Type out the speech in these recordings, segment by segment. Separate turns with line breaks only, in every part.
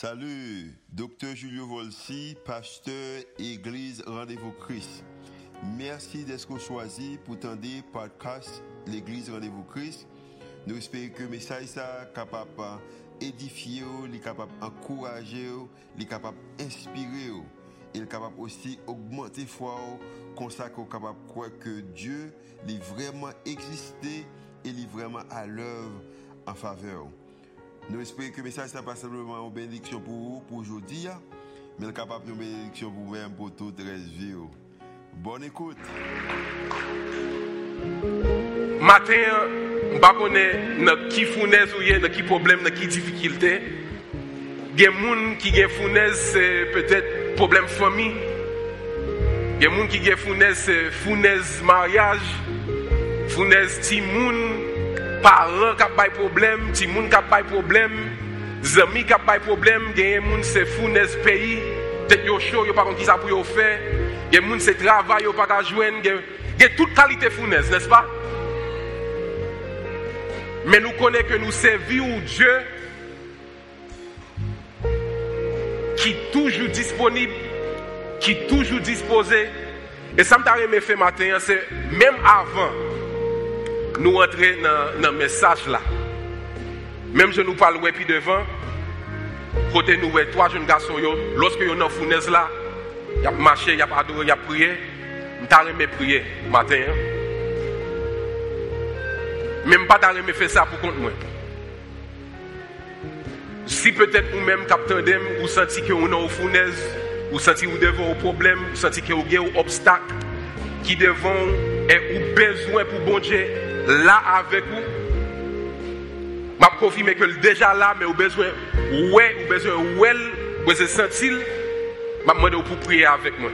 Salut, docteur Julio Volsi, pasteur Église Rendez-vous Christ. Merci d'être choisi pour tendre podcast l'Église Rendez-vous Christ. Nous espérons que le message est capable d'édifier, d'encourager, d'inspirer. Il est capable aussi d'augmenter foi, qu'on capable de croire que Dieu est vraiment existé et est vraiment à l'œuvre en faveur. Nous espérons que le message n'est pas simplement une bénédiction pour vous, pour aujourd'hui, mais capable de bénédiction pour vous-même, pour toute la vie. Bonne écoute.
Matin, je ne sais pas qui fournaise ou qui problème, qui difficulté. Il y a des gens qui ont fournaise, c'est peut-être problème famille. Il y a des gens qui ont fournaise, c'est fournaise mariage, fournaise timoun, parents qui ont des problèmes, ti moun qui ont des problèmes, amis qui des problèmes, des gens c'est fournaise pays, peut-être yo chaud, yo pas qui ça pour faire. Y des gens c'est travail, yo pas joindre, il y a toute n'est-ce pas Mais nous connaissons que nous servons Dieu qui est toujours disponible, qui est toujours disposé. Et ça m'a fait matin, c'est même avant nous entrer dans le message là. Même je nous parle puis devant, côté nous, trois jeunes garçons, lorsque vous dans fournaise là, il y a marché, il y a adoré, il y a prié. Je me prier matin. Hein. Même pas me faire ça pour compte moi. Si peut-être vous même capteur vous sentez que vous êtes en fournaise, vous sentez que vous devant un problème, vous sentez que vous avez un obstacle qui devant et ou besoin pour bon Dieu là avec vous. Je confirme que déjà là, mais vous besoin ouais, vous besoin ouais, vous besoin sentir, je demande pour prier avec moi.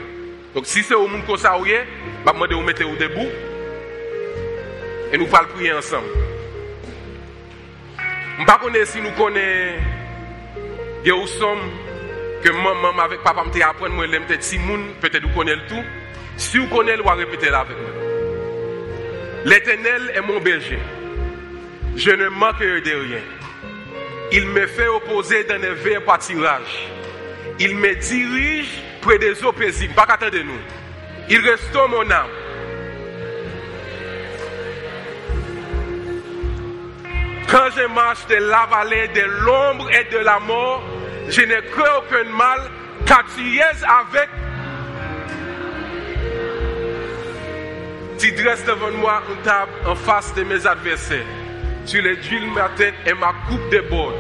Donc si c'est au monde comme ça, je demande vous mettre vous debout et nous allons prier ensemble. Je ne sais pas si nous connaissons a sommes que maman avec papa me apprendre moi l'aime peut-être peut-être vous connaissez tout. Si vous connaissez, vous répéter là avec moi. L'Éternel est mon berger. Je ne manquerai de rien. Il me fait opposer dans les verts pâtirages. Il me dirige près des eaux paisibles. Pas de nous. Il restaure mon âme. Quand je marche de la vallée de l'ombre et de la mort, je n'ai cru aucun mal, car tu es avec. Tu dresses devant moi une table en face de mes adversaires. Tu les d'huile ma tête et ma coupe déborde.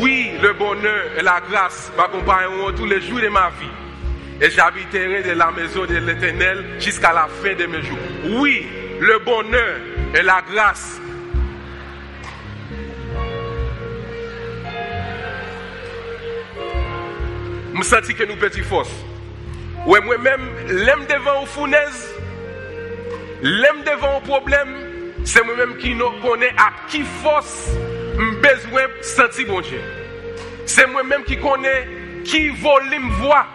Oui, le bonheur et la grâce m'accompagneront tous les jours de ma vie. Et j'habiterai de la maison de l'Éternel jusqu'à la fin de mes jours. Oui, le bonheur et la grâce je sens que nous petits force. Ouais, moi-même, l'aime devant aux fournaises, l'aime devant aux problèmes, c'est moi-même qui connais à qui force besoin de sentir bon Dieu. C'est moi-même qui connais qui volume voix.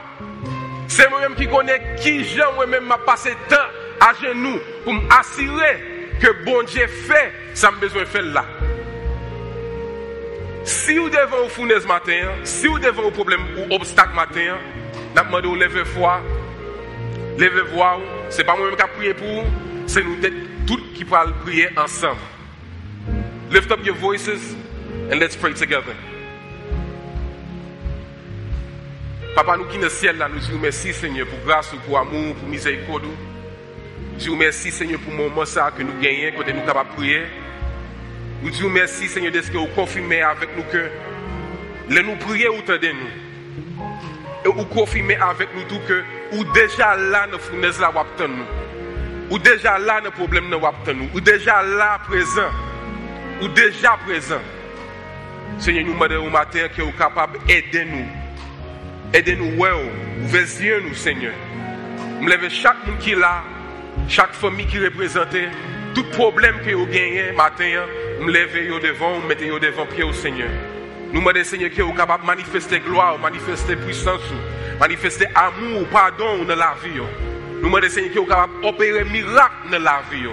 C'est moi-même qui connais qui gens moi-même m'a passé temps à genoux pour m'assurer que bon Dieu fait, ça me besoin faire là. Si vous devez vous fournaise matin, si vous devez un problème ou obstacle matin, nous demandons de lever foi, lever voix. Ce n'est pas moi-même qui prier pour c'est nous tous qui pouvons prier ensemble. Lift up your voices and let's pray together. Papa, nous qui sommes ciel, là, nous disons merci Seigneur pour grâce, pour amour, pour miséricorde. Nous disons merci Seigneur pour le moment ça que nous gagnons, quand nous sommes capables de prier. Nous disons merci Seigneur de ce que vous confirmez avec nous que les nous prier ou de nous. Et vous confirmez avec nous tout que ou déjà là nos fournaise là nous. Ou déjà là nos problèmes nous nous. Ou déjà là présent. Ou déjà présent. Seigneur nous demandons au matin que vous capable d'aider nous. Aidez nous ouais, ouvrez nous Seigneur. Nous chaque monde qui est là, chaque famille qui est tout problème que vous gagnez matin me lever devant, me mettre devant pied au Seigneur. Nous demandons Seigneur que vous capable de manifester gloire, manifester puissance, manifester amour, pardon dans la vie. Nous demandons Seigneur capable d'opérer miracle dans la vie.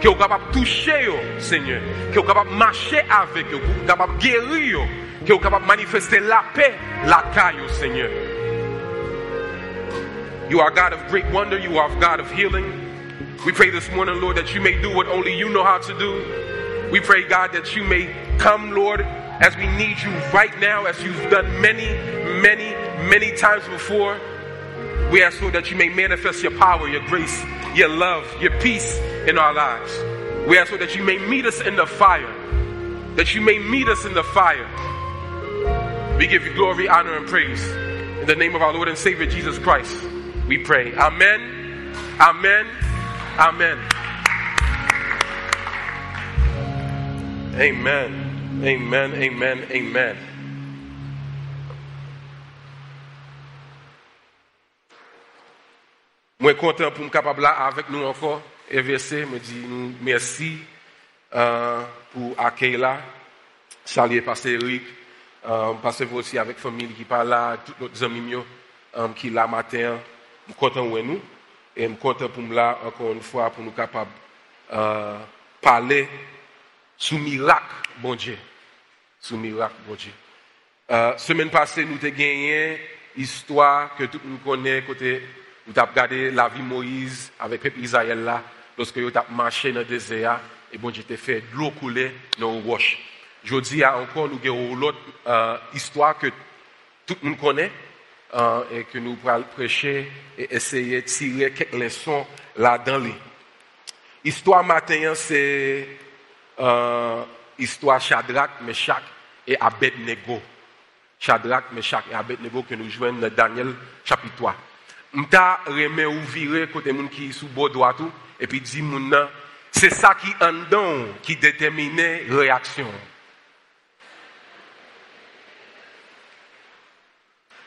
capable de toucher, Seigneur, capable de marcher avec capable de guérir, capable de manifester la paix, la caille, Seigneur. You are God of great wonder, you are God of healing. We pray this morning, Lord, that you may do what only you know how to do. We pray, God, that you may come, Lord, as we need you right now, as you've done many, many, many times before. We ask, Lord, that you may manifest your power, your grace, your love, your peace in our lives. We ask, Lord, that you may meet us in the fire. That you may meet us in the fire. We give you glory, honor, and praise. In the name of our Lord and Savior Jesus Christ, we pray. Amen. Amen. Amen. Amen. Amen. Amen. Amen. Moi content pour me capable avec nous encore. EVC me dit nous merci euh, pour accueil là. Saluer Pasteur Eric, euh, Pasteur aussi avec famille qui parle là, tous nos amis euh, qui là matin. Je suis content de nous. Et je suis content pour me là encore une fois pour nous capables euh, parler sous miracle, bon Dieu. Sous miracle, bon Dieu. Euh, semaine passée, nous avons gagné histoire que tout le monde connaît côté vous avez regardé la vie de Moïse avec le peuple Israël là, lorsque vous avez marché dans le désert, et bon Dieu t'a fait de l'eau couler dans le roche. Je dis encore, nous avons l'autre euh, histoire que tout le monde connaît, euh, et que nous pourrons prêcher et essayer de tirer quelques leçons là-dedans. Histoire matin, c'est euh, histoire Shadrach, Meshach et Abednego. Shadrach, Meshach et Abednego que nous jouons dans Daniel chapitre 3. M'ta remet ou virer côté moun qui sous bord droit tout et puis dit moun nan c'est ça qui en don qui détermine réaction.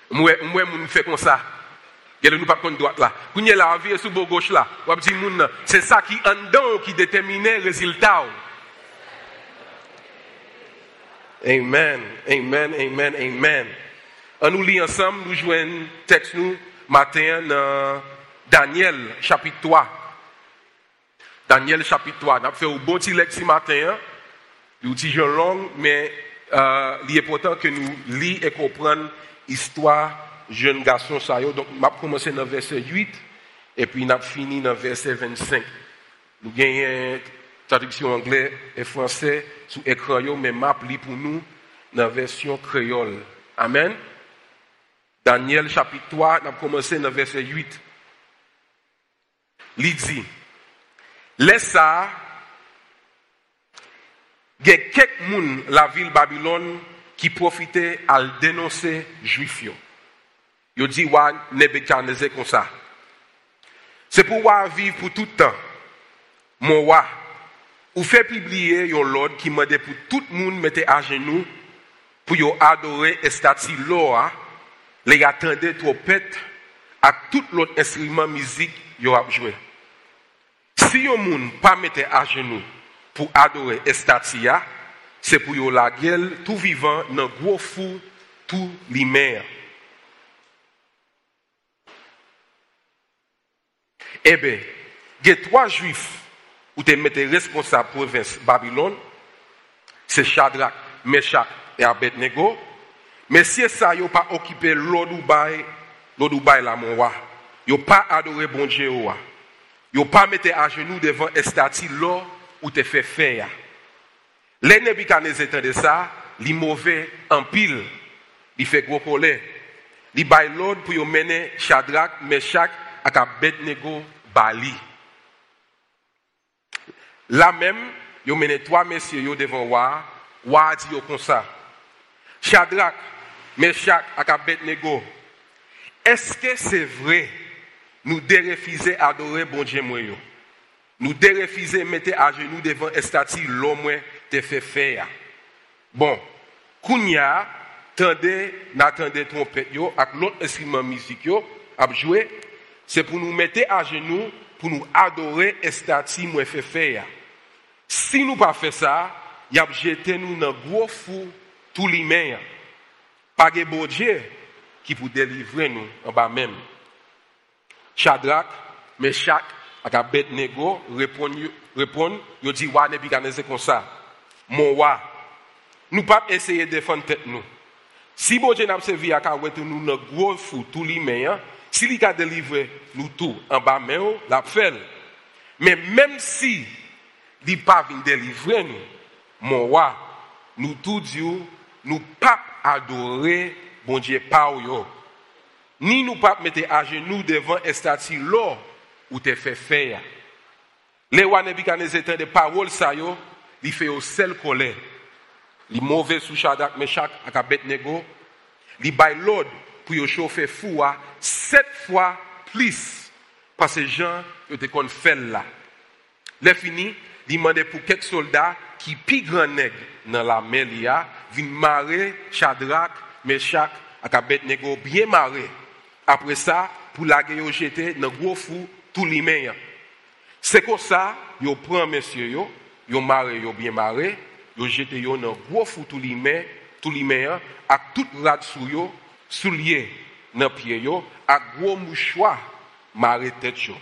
Moi moi moun fait comme ça. Gele nous pas contre droite là. Kounye la vie sous bord gauche là. Ou dit moun c'est ça qui en don qui détermine résultat. Amen. Amen. Amen. Amen. On nous lit ensemble, nous jouons texte nous matin dans Daniel chapitre 3. Daniel chapitre 3. On a fait un bon petit lecture matin. Il petit long, mais euh, il est important que nous lisions et comprenions l'histoire jeune garçon. Ça, donc, on va commencer dans verset 8 et puis on a fini dans verset 25. Nous avons traduction anglais et français sous écran, mais map lit pour nous dans la version créole. Amen. Daniel chapitre 3, on a commencé dans verset 8. Il dit, laisse ça, il y a quelques la ville Babylone qui profitaient à dénoncer juifs. Ils dit, wa Nebuchadnezzar comme ça. C'est pour vivre pour tout le temps. Mon roi, ou fait publier yon l'ordre qui m'a dit pour tout le monde mettre à genoux pour adorer et statue l'or les attendaient trompette à tout l'autre instrument musique yo a joué. Si yon moun pas à genoux pour adorer estatia, c'est pour la gueule tout vivant dans gros fou tout l'himer. Eh bien, il y trois juifs où te mettez responsable province Babylone, c'est Shadrach, Meshach et Abednego. Mais si ça n'a pas occupé l'eau Dubaï, l'eau Dubaï là, mon roi, n'a pas adoré bon Dieu, n'a pas mis à genoux devant statue là où te fait faire. Les Nebuchadnezzar de ça, les mauvais en il fait gros colère. Il bail l'ordre pour mener Shadrach, Meshach et Abednego Bali. Là même, il mené trois messieurs devant roi, roi dit comme ça. Shadrach, Meshach et Abednego, est-ce que c'est vrai nous dérefuser adorer bon Dieu Nous dérefuser mettre à genoux devant un statue l'homme te fait faire. Bon, Kounya, tendez, n'attendez trompette yo, avec l'autre instrument musique yo, à jouer, c'est pour nous mettre à genoux, pour nous adorer un statue moi fait faire. Si nous pas fait ça, y a jeté nous dans gros fou tous les mains. Pas de bon Dieu qui pour délivrer nous en bas même. Shadrach, Meshach ak Abednego répond répond yo dit wa Nebuchadnezzar comme ça. Nous pas essayer de défendre nous. Si bon Dieu n'a servi à nous dans gros tout men si a délivré nous tout en bas mais la fait mais même si il pas vinn délivrer nous mon roi nous tout Dieu nous pas adorer bon Dieu par yo ni nous pas mettre à genoux devant un statue là où te fait faire. Les rois Nebuchadnezzar des paroles ça yo, il fait au sel colère. Les mauvais sous Shadak, Meshach, ak Abednego, il bail l'ordre pour yo chauffer fou sept fois plus parce que gens yo te kon fait là. Les fini, demandait pour quelques soldats qui pi dans la Melia, viennent marrer Shadrach, Meshach, ak Abednego bien marrer. Après ça, pour la guerre jeté dans gros fou tout les mains. C'est comme ça, yo prend monsieur yo, yo maré yo bien maré, yo jeté yo dans gros fou tout les mains, tout les mains avec tout rad sou yo, soulier dans pied yo, avec gros mouchoir maré tête yo.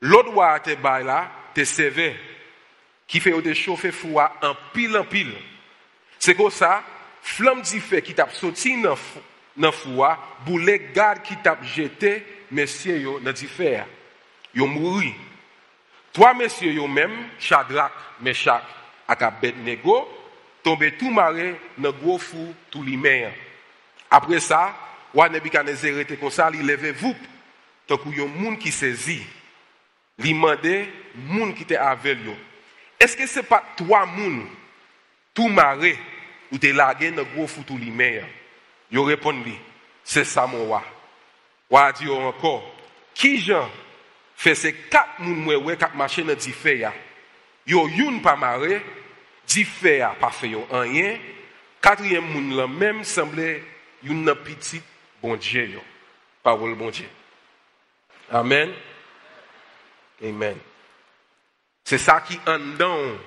L'autre te bay te sévère qui fait de chauffer fou en pile en pile. C'est comme ça, flamme di fait qui t'a sorti dans dans foua, boule garde qui t'a jeté, messieurs yo dans di fer. Yo mouri. Trois messieurs yo même, Shadrach, Meshach, ak Abednego, tombé tout maré dans gros fou tout main. Après ça, roi Nebuchadnezzar était comme ça, il levait vous tant que yon moun qui saisi. Li mandé moun qui était avec yo. Est-ce que c'est pas trois moun tout maré ou te largué dans gros fou tout li main? Yo répond lui, c'est ça mon roi. Roi dit encore, qui gens fait ces quatre moun moué quatre marché dans di fait ya? Yo youn pas maré, di fait ya pas fait yo rien. Quatrième moun là même semblait youn nan petit bon Dieu yo. Parole bon Dieu. Amen. Amen. C'est ça qui en don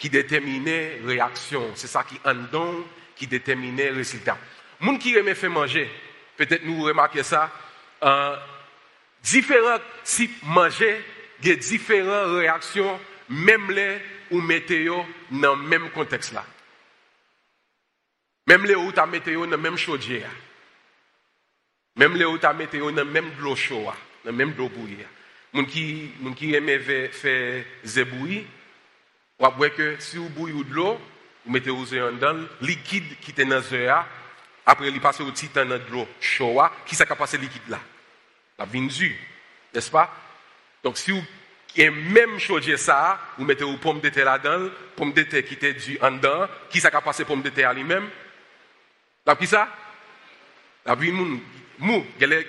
qui déterminait réaction, c'est ça qui en don qui déterminait résultat. Moun qui aime faire manger, peut-être nous remarquez ça, différents types manger, a différentes réactions, même les ou météo dans le même contexte là. Même les ou ta météo dans le même chaudière. Même les ou ta météo dans le même de dans le même de. Moun qui, moun qui aime faire ou après que si vous bouillez de l'eau, vous mettez aux œufs dans liquide qui est dans l'œuf, après il passe au titan dans l'eau chaude, qui ça passer liquide là La? Vindu, n'est-ce pas? Donc si vous avez même chose ça, vous mettez aux pommes de terre là-dedans, pommes de terre qui était du en dedans, qui ça passer pomme de terre à lui-même La qui ça La vie mou, mou, gele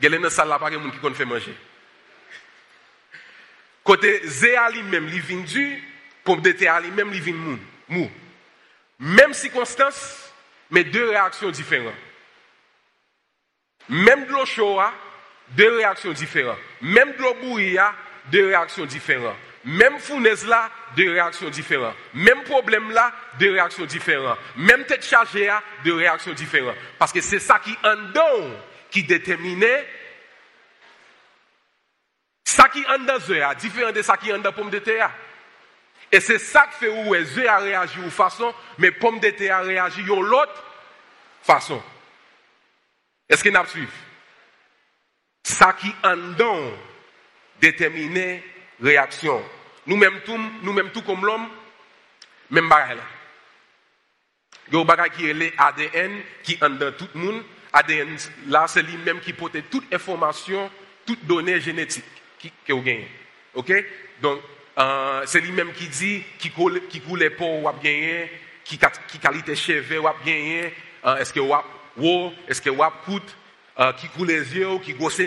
gele dans salle là pas monde qui connaît faire manger. Côté zé à lui-même, il vindu, pomme de terre lui-même, il vin mou. Même circonstance, mais deux réactions différentes. Même de l'eau chaude, deux réactions différentes. Même de l'eau bouillie, deux réactions différentes. Même fournaise là, deux réactions différentes. Même problème là, deux réactions différentes. Même tête chargée, deux réactions différentes. Parce que c'est ça qui en don qui déterminait ça qui en dans œuf, différent de ça qui en pomme de terre. Et c'est ça qui fait où les œufs a réagi façon, mais pomme de terre a réagi de l'autre façon. Est-ce que nous suivons? Ça qui en don déterminer réaction. Nous-mêmes tout, nous-mêmes tout comme l'homme, même bagaille là. Il y a qui est l'ADN qui en dans tout le monde. ADN là, c'est lui-même qui porte toute information, toute donnée génétique qui. OK? Donc euh, c'est lui-même qui dit qui coule qui coule les peaux ou gagné, qui qui qualité cheveux ou gagné, euh, est-ce que ou wow, est-ce que ou coûte euh, qui coule les yeux, qui gosse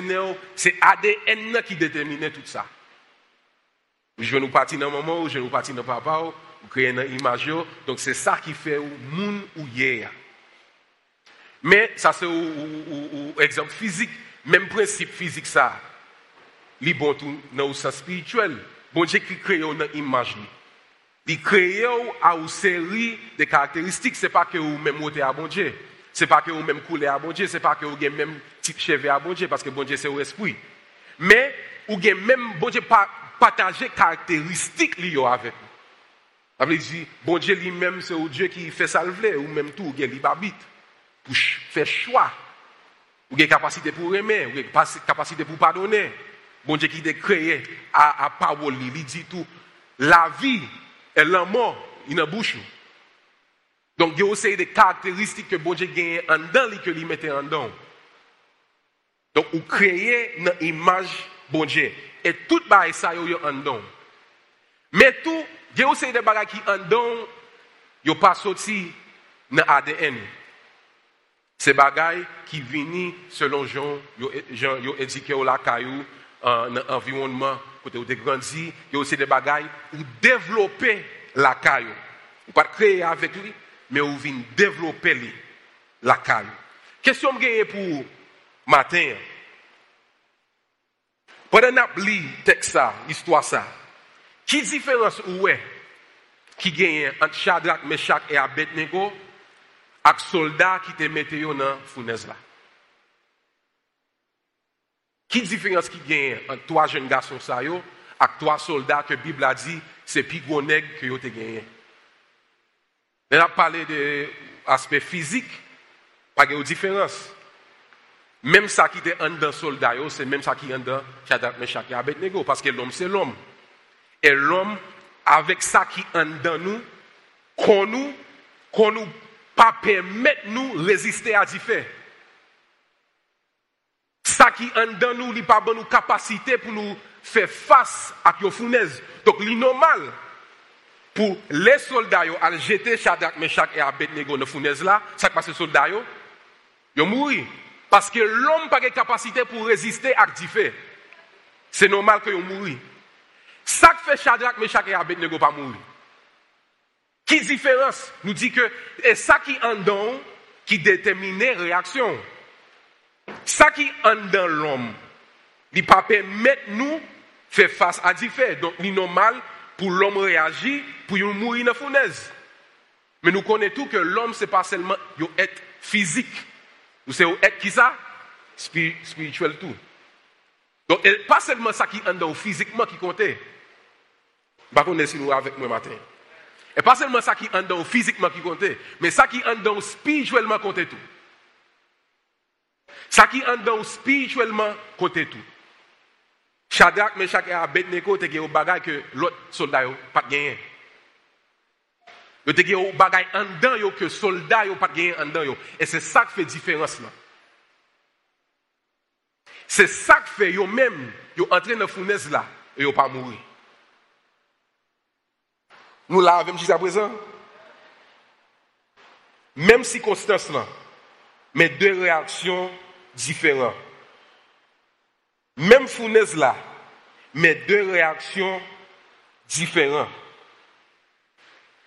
c'est ADN qui détermine tout ça. Je nous partir dans maman ou je nous partir dans papa ou créer une image donc c'est ça qui fait ou moun ou hier. Mais ça c'est un exemple physique, même principe physique ça. Li bon tout dans le sens spirituel. Bon Dieu qui crée une image. Il crée une série de caractéristiques. Ce n'est pas que vous même êtes à bon Dieu. Ce n'est pas que vous même coulez à bon Dieu. Ce n'est pas que vous avez même type cheveux à bon Dieu. Parce que bon Dieu c'est au esprit. Mais, ou gen même, bon Dieu, pa, partager caractéristiques liées avec nous. Ça veut dire, bon Dieu lui-même, c'est au Dieu qui fait salver, ou même tout, ou gen li babite, pour faire choix. Ou gen capacité pour aimer, ou gen capacité pour pardonner. Bon qui a créé à, à il dit tout, la vie et la mort, il a bouche. Donc, il y a aussi des caractéristiques que bon Dieu en dedans, que lui mettait en dedans. Donc, vous créez une image bon Dieu. Et tout ça, ça y en dedans. Mais tout, il y a aussi des bagages qui en dedans, ils pas sorti dans l'ADN. Ces bagages qui viennent selon Jean, ils éduqué la caillou, dans l'environnement, côté où vous grandi, il y a aussi des bagages où développer la caillou. Vous pas créer avec lui, mais vous venez développer la caille. Question que pour matin. Pendant que lu texte ça, histoire ça, qui différence ou qui gagne entre Shadrach, Meshach et Abednego avec soldats qui te mettent dans la fournaise là? Qui différence qui gagne entre trois jeunes garçons ça yo avec trois soldats que la Bible a dit c'est plus gros que vous avez gagné? On a parlé de l'aspect physique, pas de différence. Même ça qui était en dans soldat, c'est même ça qui est en dans Shadrach, Meshach et Abednego, parce que l'homme, c'est l'homme. Et l'homme, avec ça qui est en dans nous, qu'on nous, qu'on nous pas permettre nous résister à différents. Qui en dans nous, il pas bonne capacité pour nous faire face à la fournaise. Donc, normal pour les soldats yo al jeter Shadrach, Meshach et Abednego dans fournaise là, ça passe les soldats yo, yo parce que l'homme pas de capacité pour résister à Tifé. C'est normal que yo mouri. Ça que fait Shadrach, Meshach et Abednego pas mourir. Qui différence nous dit que c'est ça qui en don qui détermine réaction. Ça qui en dans l'homme, il pas permettre nous faire face à Tifé. Donc, c'est normal pour l'homme réagir, pour mourir dans la fournaise. Mais nous connaissons que l'homme, ce n'est pas seulement un être physique. C'est un être qui ça? Spirituel tout. Donc, pas seulement ça qui est physiquement qui compte. Je ne sais si nous avec moi matin. Et pas seulement ça qui est physiquement qui compte, mais ça qui est spirituellement compte tout. Ça qui est spirituellement compte tout. Shadrach, Meshach et Abednego te gen bagay que l'autre soldat yo pas gagné. Yo te gen bagay en dedans yo que soldat yo pas gagné en dedans yo. Et c'est ça qui fait différence là. C'est ça qui fait yo même yo entré dans fournaise là et yo pas mourir. Nous l'avons jusqu'à présent. Même circonstance là, mais deux réactions différentes. Même fournaise là, mais deux réactions différentes.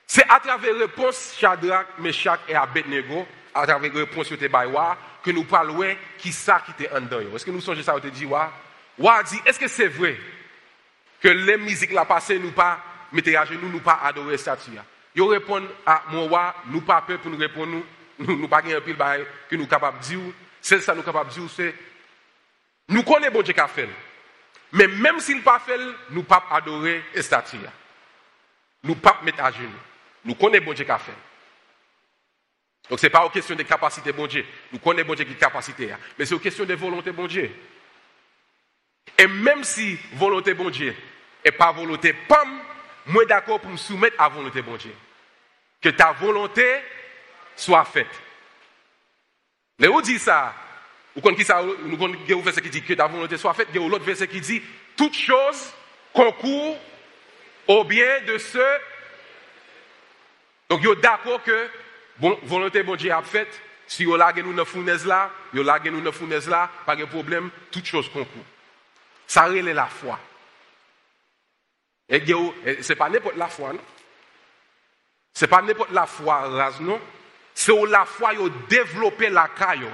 C'est à travers la réponse Shadrach, Meshach et Abednego, à travers la réponse de Baywa, que nous parlons qui ça qui était en dedans. Est-ce que nous songez ça, on te dit, wa? Dit, est-ce que c'est vrai que les musiques la passé nous pas mettre à genoux, nous pas adorer statue? Ils répondent à wa, nous pas peur pour nous répondre, nous, nous, nous pas un pile que nous capables de dire. C'est ça nous capables de dire, c'est nous connaissons bon Dieu qui a fait. Mais même s'il pas fait, nous pas adorer et statue. Nous pas mettre à genoux. Nous connaissons bon Dieu qui a fait. Donc ce n'est pas une question de capacité bon Dieu. Nous connaissons bon Dieu qui capacité. Mais c'est une question de volonté bon Dieu. Et même si volonté bon Dieu et pas volonté pam, moi d'accord pour me soumettre à volonté bon Dieu. Que ta volonté soit faite. Mais où dit ça? Vous connaissez ça, nous verset qui dit que ta volonté soit faite, il y a l'autre verset qui dit toute chose concourt au bien de ceux. Donc, vous d'accord que bon, volonté bon Dieu a faite. Si vous avez nous dans fournaise là, vous avez nous dans fournaise là, pas de problème, toute chose concourt. Ça relève la foi. Et ce n'est pas n'importe la foi, non? Ce n'est pas n'importe la foi rase, non? C'est la foi, qui a développé la caille.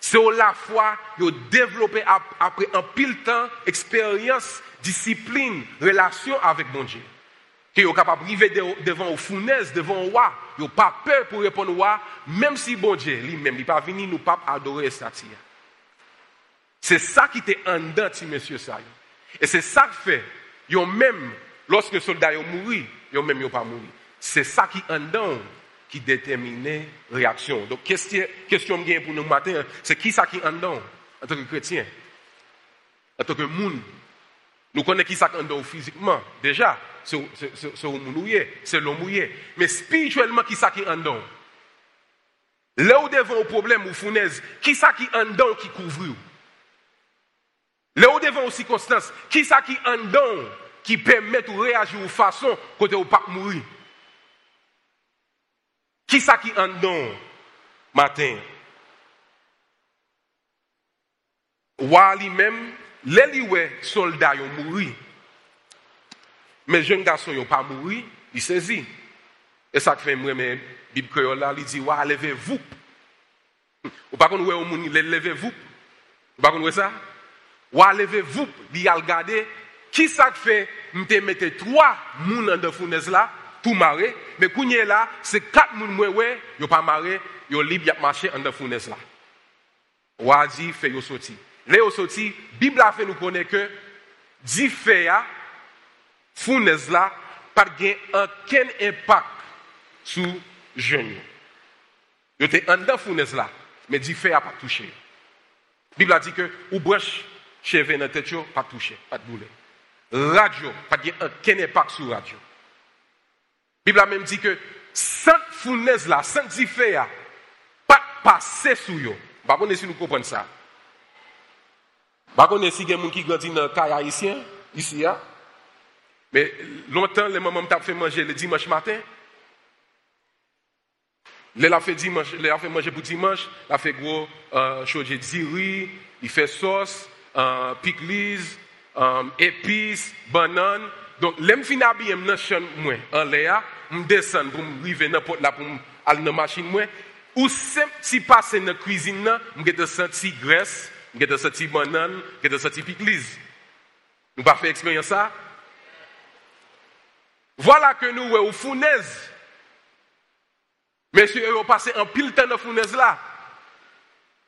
C'est la foi ont développé après un pile temps, expérience, discipline, relation avec mon Dieu. Que sont capable vivre devant une fournaise, devant un roi. N'ont pas peur pour répondre au roi, même si bon Dieu, lui-même, il pas venu nous pas adorer statue. C'est ça qui était en dedans, monsieur ça. Et c'est ça qui fait, yo même, lorsque les soldats ont mouru, yo même yo pas mouru. C'est ça qui en dedans qui détermine réaction. Donc, question, question que pour nous matin, c'est qui ça qui en en tant que chrétien, en tant que monde? Nous connaissons qui ça qui en physiquement, déjà, c'est c'est l'homme mouillé. Mais spirituellement, qui ça qui en dedans? Là où devant au problème ou fournaise, qui ça qui en qui couvre? Là où devant aux circonstances, qui ça qui en qui permet de réagir de façon côté au pas mourir? Ki sa ki an don maten? Wa li mem, le li we solda yon mouri. Men jen gason yon pa mouri, li sezi. E sa ki fe mreme bib kreola, li di wa leve voup. Ou pa kon we ou mouni le leve voup. Ou pa kon we sa? Wa leve voup, li al gade. Ki sa ki fe mte mette 3 moun an de founez la? Pour marrer, mais est là, c'est quatre mwen ouais, yo pas marrer, yo libre y a marché en fournaise là. Wa dit fait yo sorti. Là yo sorti, Bible a fait nous connaître que dit fait ya fournaise là pas gain aucun impact sur jeune. Yo était en dedans fournaise là, mais dit fait a pas touché. Bible a dit que ou branche cheveux dans tête pas touché, pas de douleur. Radio, pas gain aucun impact sur radio. Bible a même dit que sans fournaise là, sans diffé pas passer sur yo. Pas connait si nous comprenons ça. Pas connait si il y a des gens qui grandissent dans le haïtien ici Mais longtemps les mamans m'ont fait manger le dimanche matin. Les a fait dimanche, les a fait manger pour dimanche, a fait gros euh, chose riz, il fait sauce, euh, euh, épices, bananes. Donc, l'aime fin habillé dans chambre moi en l'air, je descends pour me arriver dans la pour aller dans machine moi ou si passer dans cuisine je vais sentir graisse, je vais sentir banane, je vais sentir pickles. Nous pas fait expérience ça? Voilà que nous ouais, au. Messieurs, ont passé un pile temps dans là.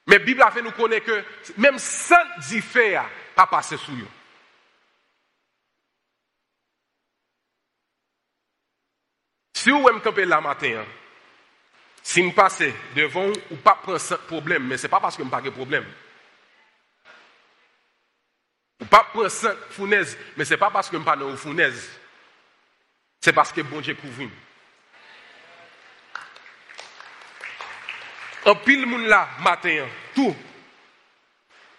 Mais Bible a fait nous connaître que même sans faire, pas passer sous. Si vous me camper là matin, si je passe devant ou pas prendre problème, mais ce n'est pas parce que je n'ai pas de problème. Ou pas prendre fournaise, mais ce n'est pas parce que je n'ai pas de fournaise. C'est parce que bon Dieu couvre. En pile moun là matin, tout.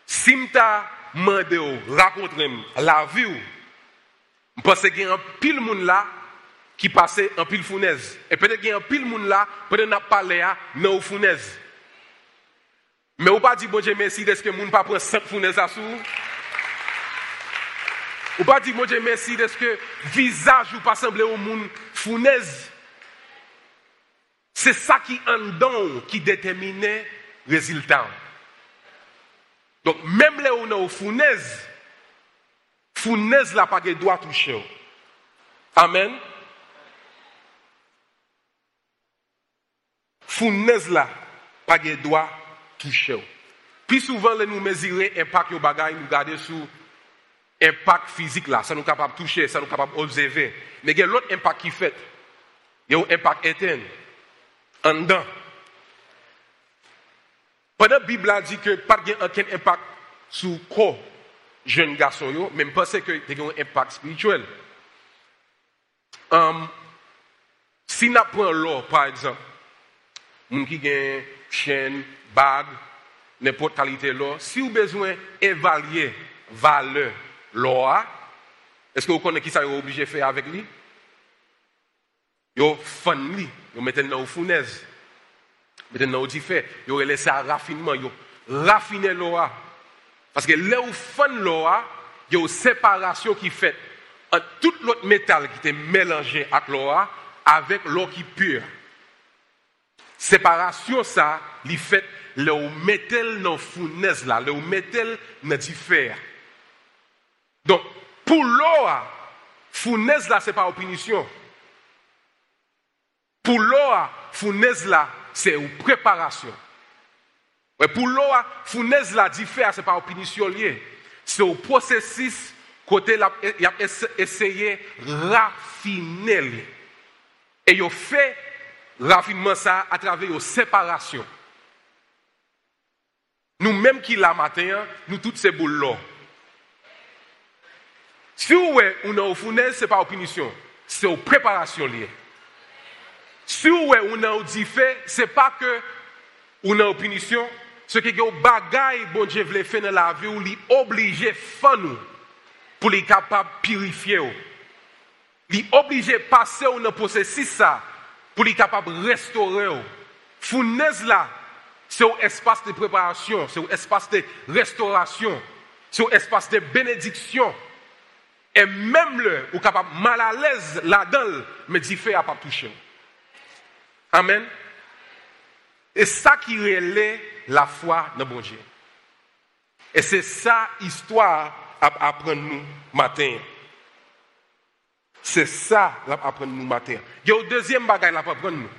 Si demandé raconter la vie, je pense qu'il y a un pile moun là qui passait en pile fournaise. Et peut-être qu'il y a un pile monde là, peut-être n'a pas l'air dans fournaise. Mais on pas dit bon Dieu merci est-ce que monde pas prend cinq fournaises à sous. Ou pas dit bon Dieu merci est-ce que visage ou pas semblé au monde fournaise? C'est ça qui en don qui détermine le résultat. Donc même où on est fournaise, fournaise là pas droit toucher. Amen. Fournaise là, pas de droit toucher. Plus souvent, nous mesurer l'impact au bagage, nous garder sur l'impact physique là, ça nous capable de toucher, ça nous capable d'observer. Mais il y a l'autre impact qui fait. Il y a un impact interne. En dedans. Pendant la Bible a dit que pas de impact sur le corps jeune garçon, même parce que y a un impact spirituel. Um, si nous prenons l'or, par exemple, qui gagne chaîne, bague, n'importe qualité l'or, si vous avez besoin d'évaluer valeur l'or, est-ce que vous connaissez qui est obligé de faire avec lui? Vous fan lui, vous mettez dans une fournaise, mettez dans un fait, vous laissé un raffinement, vous raffinez l'or. Parce que là où fan l'or, il y a une séparation qui fait tout l'autre métal qui est mélangé avec l'or avec l'eau qui est pure. Séparation, ça, li fait le ou mettel dans là, le ou mettel dans. Donc, pour l'eau, fournaise là, c'est pas punition. Pour l'eau, fournaise là, c'est une préparation. Ouais, pour l'eau, fournaise la diffère, c'est pas une punition. C'est au processus côté il a essayé raffiner. Et il fait raffinement ça à travers une séparation. Nous-mêmes qui la matin, nous toutes ces boules là. Si vous avez une fournaise, ce n'est pas une punition, c'est une préparation liée. Si vous avez une fait, ce n'est pas que une punition, ce qui est un bagage bon Dieu veut faire dans la vie, ou lui obligé faire pour les capable de purifier. Est obligé passer dans le processus ça pour les capable de restaurer. Fournaise là, c'est un espace de préparation, c'est un espace de restauration, c'est un espace de bénédiction. Et même le, ou capable mal à l'aise là-dedans, mais dit fait à pas toucher. Amen. Et ça qui relève la foi dans bon. Et c'est ça histoire à apprendre nous matin. C'est ça à apprendre nous matin. Il y a un deuxième bagage à apprendre nous.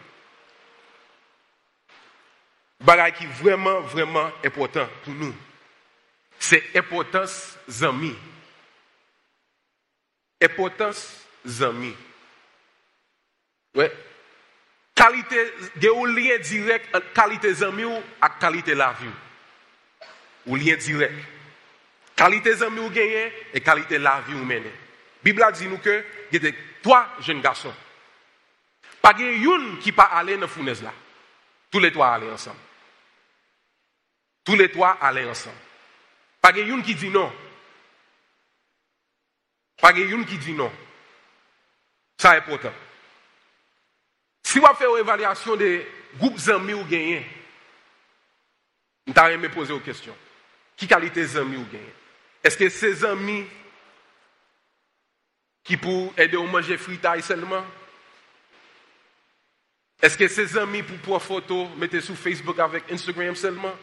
Bagage qui est vraiment, vraiment important pour nous. C'est l'importance amis. Importance amis. Ouais. Qualité, il y a un lien direct entre qualité amis et qualité la vie. Ou lien direct. Qualité amis ou gagné et qualité la vie ou mené. Bible dit nous que il y a trois jeunes garçons. Pas une qui pas aller dans la fournaise là. Tous les trois aller ensemble. Tous les trois aller ensemble. Pas une qui dit non. Pas une qui dit non. Ça est important. Si vous faites une évaluation des groupes d'amis ou gagnés, vous allez me poser une question. Qui qualité d'amis ou gagnés? Est-ce que ces amis ki pou ede ou manje fritay selman? Eske se zami pou pou a foto mette sou Facebook avèk Instagram selman?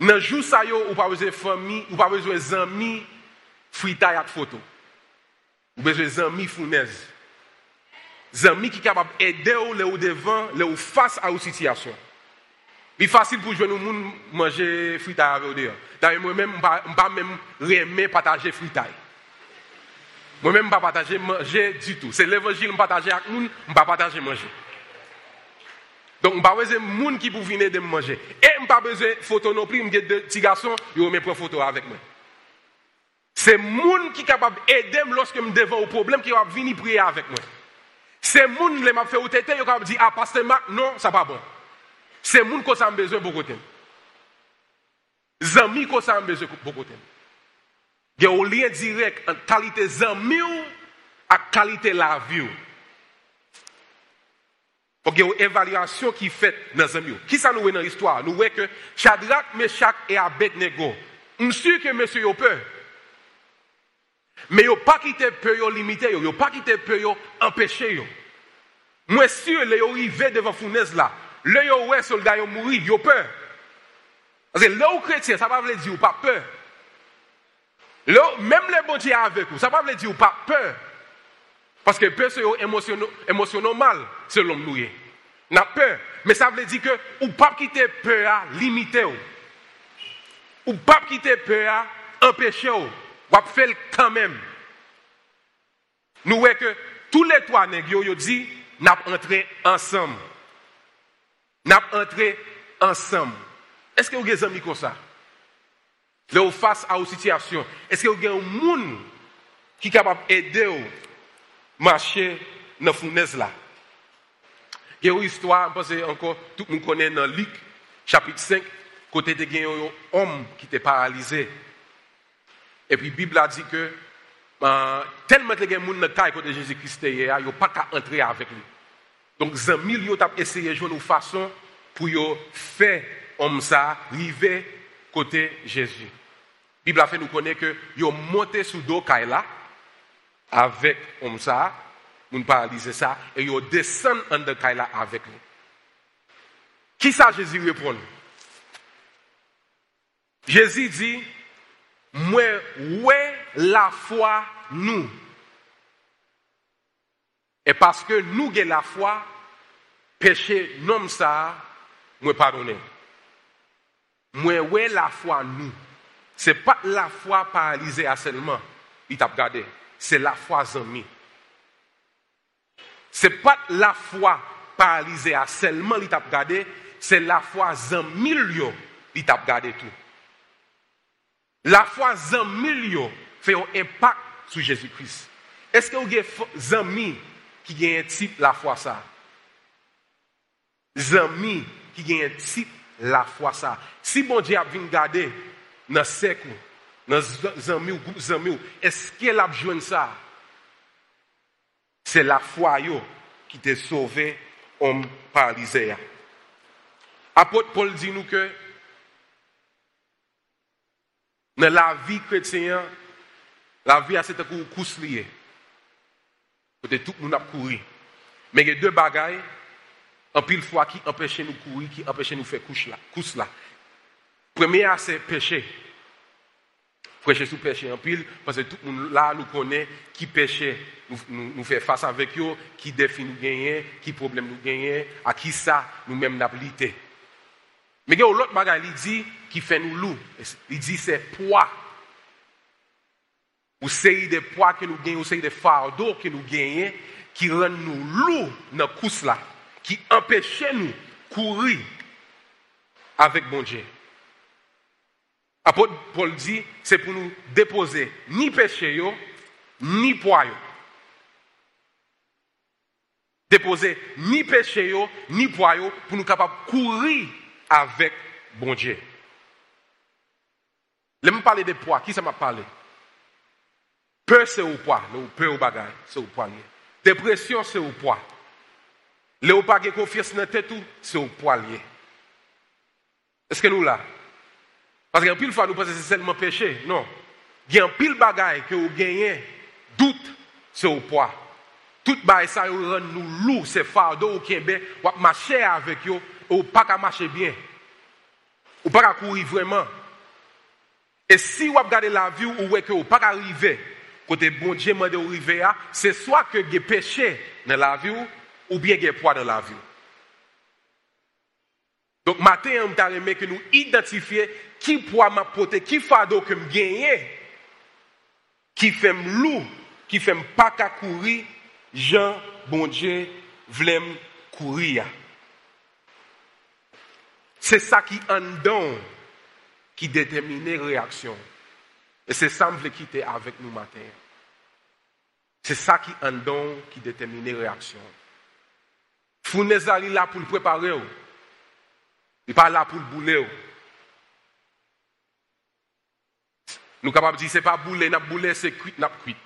Nan jou sa yo ou pa weze fami, ou pa weze zami fritay ak foto. Ou weze zami founèz. Zami ki kapab ede ou le ou devan, le ou fas a ou sityasyon. Il est facile pour jouer nous manger fritaille avec eux. D'ailleurs, moi-même, je ne pas même aimer partager fritaille. Moi-même, je ne pas partager manger du tout. C'est l'évangile que je partage avec nous, je ne pas partager manger. Donc, je n'ai pas besoin de gens qui pour venir manger. Et je n'ai pas besoin de photos non plus. Je suis deux petits garçons, ils ont prendre photo avec moi. C'est gens qui sont capable d'aider lorsque je devant un problème qui va venir prier avec moi. C'est gens qui m'a fait au tête, qui capable dire, ah, pasteur Marc, non, ça pas bon. Se moun ko sa mbezwe pou kote m. Zami ko sa mbezwe pou kote m. Gen ou liyen direk an kalite zami ou ak kalite la vi ou. Po gen ou evaluasyon ki fet nan zami ou. Ki sa nou we nan histwa? Nou we ke chadrak, mechak e abet nego. Msu ke msye yo pe. Me yo pa ki te pe yo limite yo. Yo pa ki te pe yo empeshe yo. Mwen sye le yo rive devan founez la. Là, yo ouais soldat yo mourir, yo peur. Parce que le chrétien, ça ne veut pas dire pas peur. même les bon Dieu avec vous, ça ne veut pas dire pas peur. Parce que peur, c'est émotionnel mal, selon nous. N'a peur. Mais ça veut dire que, ou pas quitter peur à limiter. Ou pas quitter peur à empêcher. Ou faire quand même. Nous que tous les trois nègres, ils dit, n'a ensemble. N'a entré ensemble. Est-ce que vous avez des amis comme ça? Là, face à une situation, est-ce que vous avez un monde qui est capable d'aider marcher dans la fournaise là? Il y a une histoire, parce que encore, tout le monde connaît dans Luc, chapitre 5, côté de un homme qui était paralysé. Et puis la Bible a dit que euh, tellement de gens dans le côté de Jésus-Christ, il n'y pas qu'à entrer avec lui. Donc, les ils ont essayé de jouer une façon pour faire homme ça arriver côté Jésus. La Bible a fait nous connaître que ont monté sur dos là avec comme ça, nous paralyser ça, et ils descendent en de là avec nous. Qui ça Jésus répond? Jésus dit, moi, ouais la foi nous. Et parce que nous avons la foi, péché nom ça, moi pardonner. Moi ouais la foi nous. C'est pas la foi paralysée à seulement, il t'a. C'est la foi zami. C'est pas la foi paralysée à seulement, il t'a. C'est la foi zami, il t'a regardé tout. La foi zami, fait un impact sur Jésus-Christ. Est-ce que vous avez des qui ont un type la foi ça? Amis qui ont un type la foi ça. Si bon Dieu a vu garder dans ce dans les amis ou groupe amis, est-ce qu'elle a besoin ça? C'est la foi qui t'a sauvé homme paralysé. Apôtre Paul dit nous que dans la vie chrétienne, la vie a cette course liée. Le monde a couru. Mais il y a deux bagailles, en pile fois, qui empêchent nous courir, qui empêchent nous faire couche là, course là. Premier, c'est péché. Prêcher sous péché en pile, parce que tout le monde là nous connaît qui péché, nous, nous, fait face avec eux, qui défi nous gagner, qui problème nous gagner, à qui ça nous-mêmes nous Mais il y a l'autre bagaille, il qui fait nous loup. Il dit c'est poids. Ou c'est des poids que nous gagnons, ou c'est des fardeaux que nous gagnons, qui rendent nous lourds dans la course qui empêchent nous de courir avec bon Dieu. Apôtre Paul dit, c'est pour nous déposer ni péché, ni poids. Déposer ni péché, ni poids, pour nous capables de courir avec bon Dieu. Je parler de poids, qui ça m'a parlé? Peur, c'est au poids. Le peur au c'est au poids. Dépression, c'est au poids. Le ou pas confiance dans tête, c'est au poids. Est-ce que nous là? Parce qu'en pile fois, nous pensons que c'est seulement péché. Non. Il y a un pile bagaille que vous gagnez, doute, c'est au poids. Tout bagaille ça rend nous lourd, c'est fardeau est bien, ou marcher avec vous, ou pas qu'à marcher bien. Ou pas qu'à courir vraiment. Et si vous regardez la vie, ou que vous pas arriver, côté bon Dieu m'a arriver, c'est soit que vous péché dans la vie, ou bien vous poids dans la vie. Donc, matin, on t'a que nous identifions qui poids m'a porté, qui fardeau que me gagné, qui fait loup, qui fait pas qu'à courir, Jean, bon Dieu, vlem courir. C'est ça qui en don, qui détermine la réaction. Et c'est ça que je quitter avec nous matin. C'est ça qui en don, qui détermine la réaction. Founezali là pour le préparer. Il n'est pas là pour le bouler. Nous sommes capables de dire, ce n'est pas bouler, n'a bouler, c'est cuit, n'a cuit.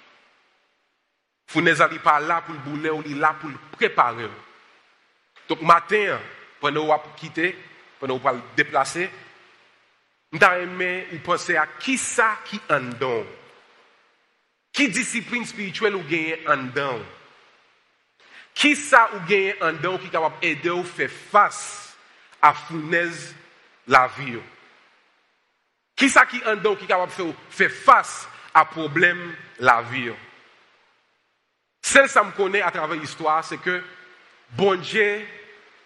N'est pas là pour le bouler, il est là pour le préparer. Donc, matin, pendant que vous quitter, pendant que vous déplacer, nous aimé ou penser à qui ça qui en don. Qui discipline spirituelle ou gagne en don? Qui ça ou en don qui est capable d'aider ou face à fournaise la. Qui ça qui en donc qui est capable de faire face à problème la vie. Celle ça me connaît à travers l'histoire, c'est que bon Dieu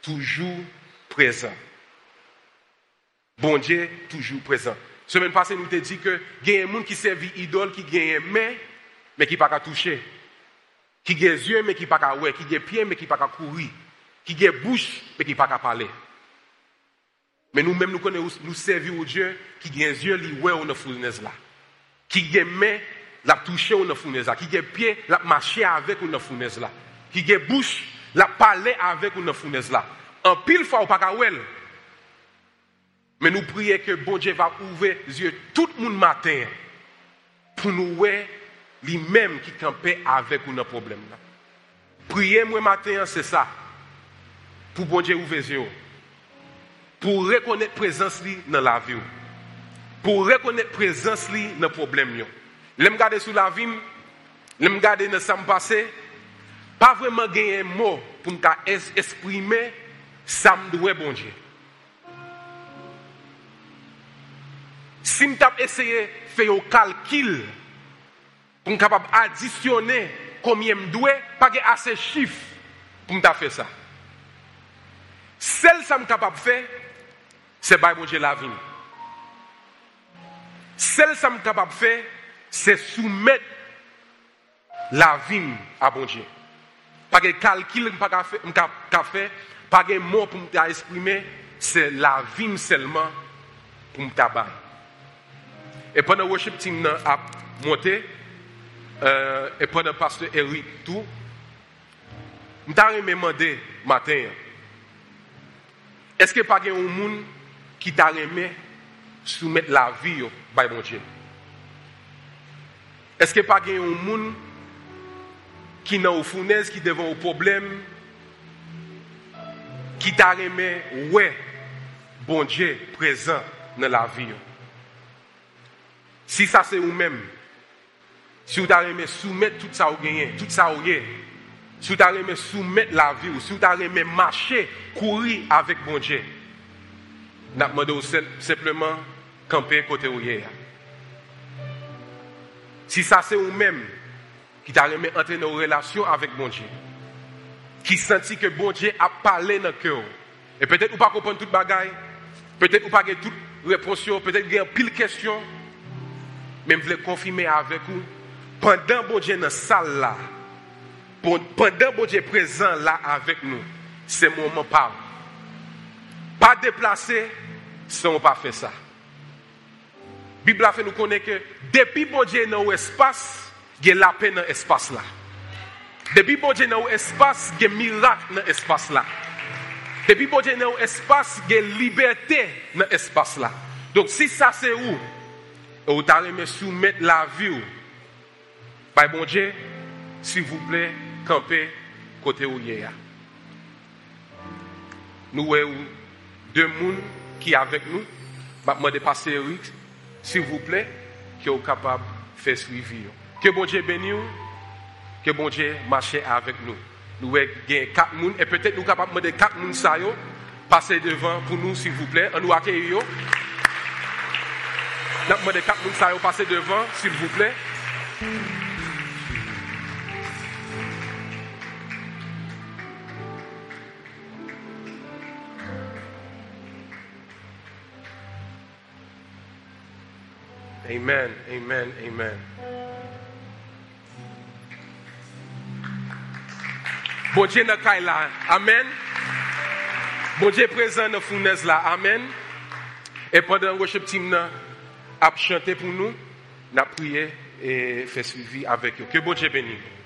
toujours présent. Bon Dieu toujours présent. Semaine passée, nous t'ai dit que il y a un monde qui servit idole, qui gagne main, mais qui pas qu'à toucher. Qui a yeux, mais qui pas qu'à ouais. Qui a pieds, mais qui pas qu'à courir. Qui a bouche, mais qui pas qu'à parler. Mais nous-mêmes, nous connaissons, au Dieu qui a les yeux, qui voit dans la fournaise là. Qui a main, la touché dans la fournaise là. Qui a pied, la marché avec dans la fournaise là. Qui a bouche, la parler avec dans la fournaise là. En pile fois, au pas Mais nous prions que bon Dieu va ouvrir les yeux tout le monde matin pour nous voir lui-même qui campait avec nous problème là. Priez moi matin, c'est ça. Pour bon Dieu ouvrir les pour reconnaître présence dans la vie. Pour reconnaître présence dans le problème. Je regarder sur la vie, je regarder dans le passé, pas vraiment gagner un mot pour exprimer ça me doit bon Dieu. Si je essayé de faire un calcul pour être capable d'additionner combien je dois, pas assez de chiffres pour me faire ça. Seul ça me capable de faire, c'est bon Dieu la vie. Seul ça me capable de faire, c'est soumettre la vie à bon Dieu. Pas de calcul pas faire, pas de mot pour m'exprimer, c'est la vie seulement pour me. Et pendant le worship team a monté, euh, et pendant que pasteur Eric tout, je me demandé matin, est-ce que pas un monde qui t'a aimé soumettre la vie à bon Dieu? Est-ce que pas un monde qui n'a au fournaise, qui devant au problème, qui t'a aimé, ouais, bon Dieu présent dans la vie? Si ça c'est vous-même, si vous avez soumettre tout ça au gagné, tout ça au gagné, si vous avez soumettre la vie, si vous avez marcher, courir avec bon Dieu, nous demandons simplement camper côté où Si ça c'est vous-même qui t'a entrer en relation avec bon Dieu, qui sentit que bon Dieu a parlé dans le cœur, et peut-être vous pas comprendre toute bagaille, peut-être vous pas toute réponse, peut-être vous avez pile questions, mais je voulais confirmer avec vous, pendant bon Dieu dans salle là, pendant bon Dieu présent là avec nous, c'est moment pas. Pas déplacer, si on pas fait ça. Bible a fait nous connaître que depuis bon Dieu dans l'espace, il y a la paix dans l'espace là. Depuis bon Dieu dans l'espace, il y a miracle dans l'espace là. Depuis bon Dieu dans l'espace, il y a liberté dans l'espace là. Donc si ça c'est où? Vous allez soumettre la vie. Bon Dieu, s'il vous plaît, campez côté où il y a. Nous avons deux personnes qui sont avec nous. Je vais demander Eric, s'il vous plaît, qui sont capables de faire suivi. Que bon Dieu bénisse que bon Dieu marche avec nous. Nous avons quatre personnes et peut-être nous sommes capables de demander quatre personnes passer devant pour nous, s'il vous plaît. On nous accueille. Nous demandé quatre personnes passer devant, s'il vous plaît. Amen, amen, amen. Bon Dieu dans là. Amen. Bon Dieu présent dans la fournaise là. Amen. Et pendant le worship team, a chanté pour nous, n'a prié et fait suivi avec eux. Que bon Dieu bénisse.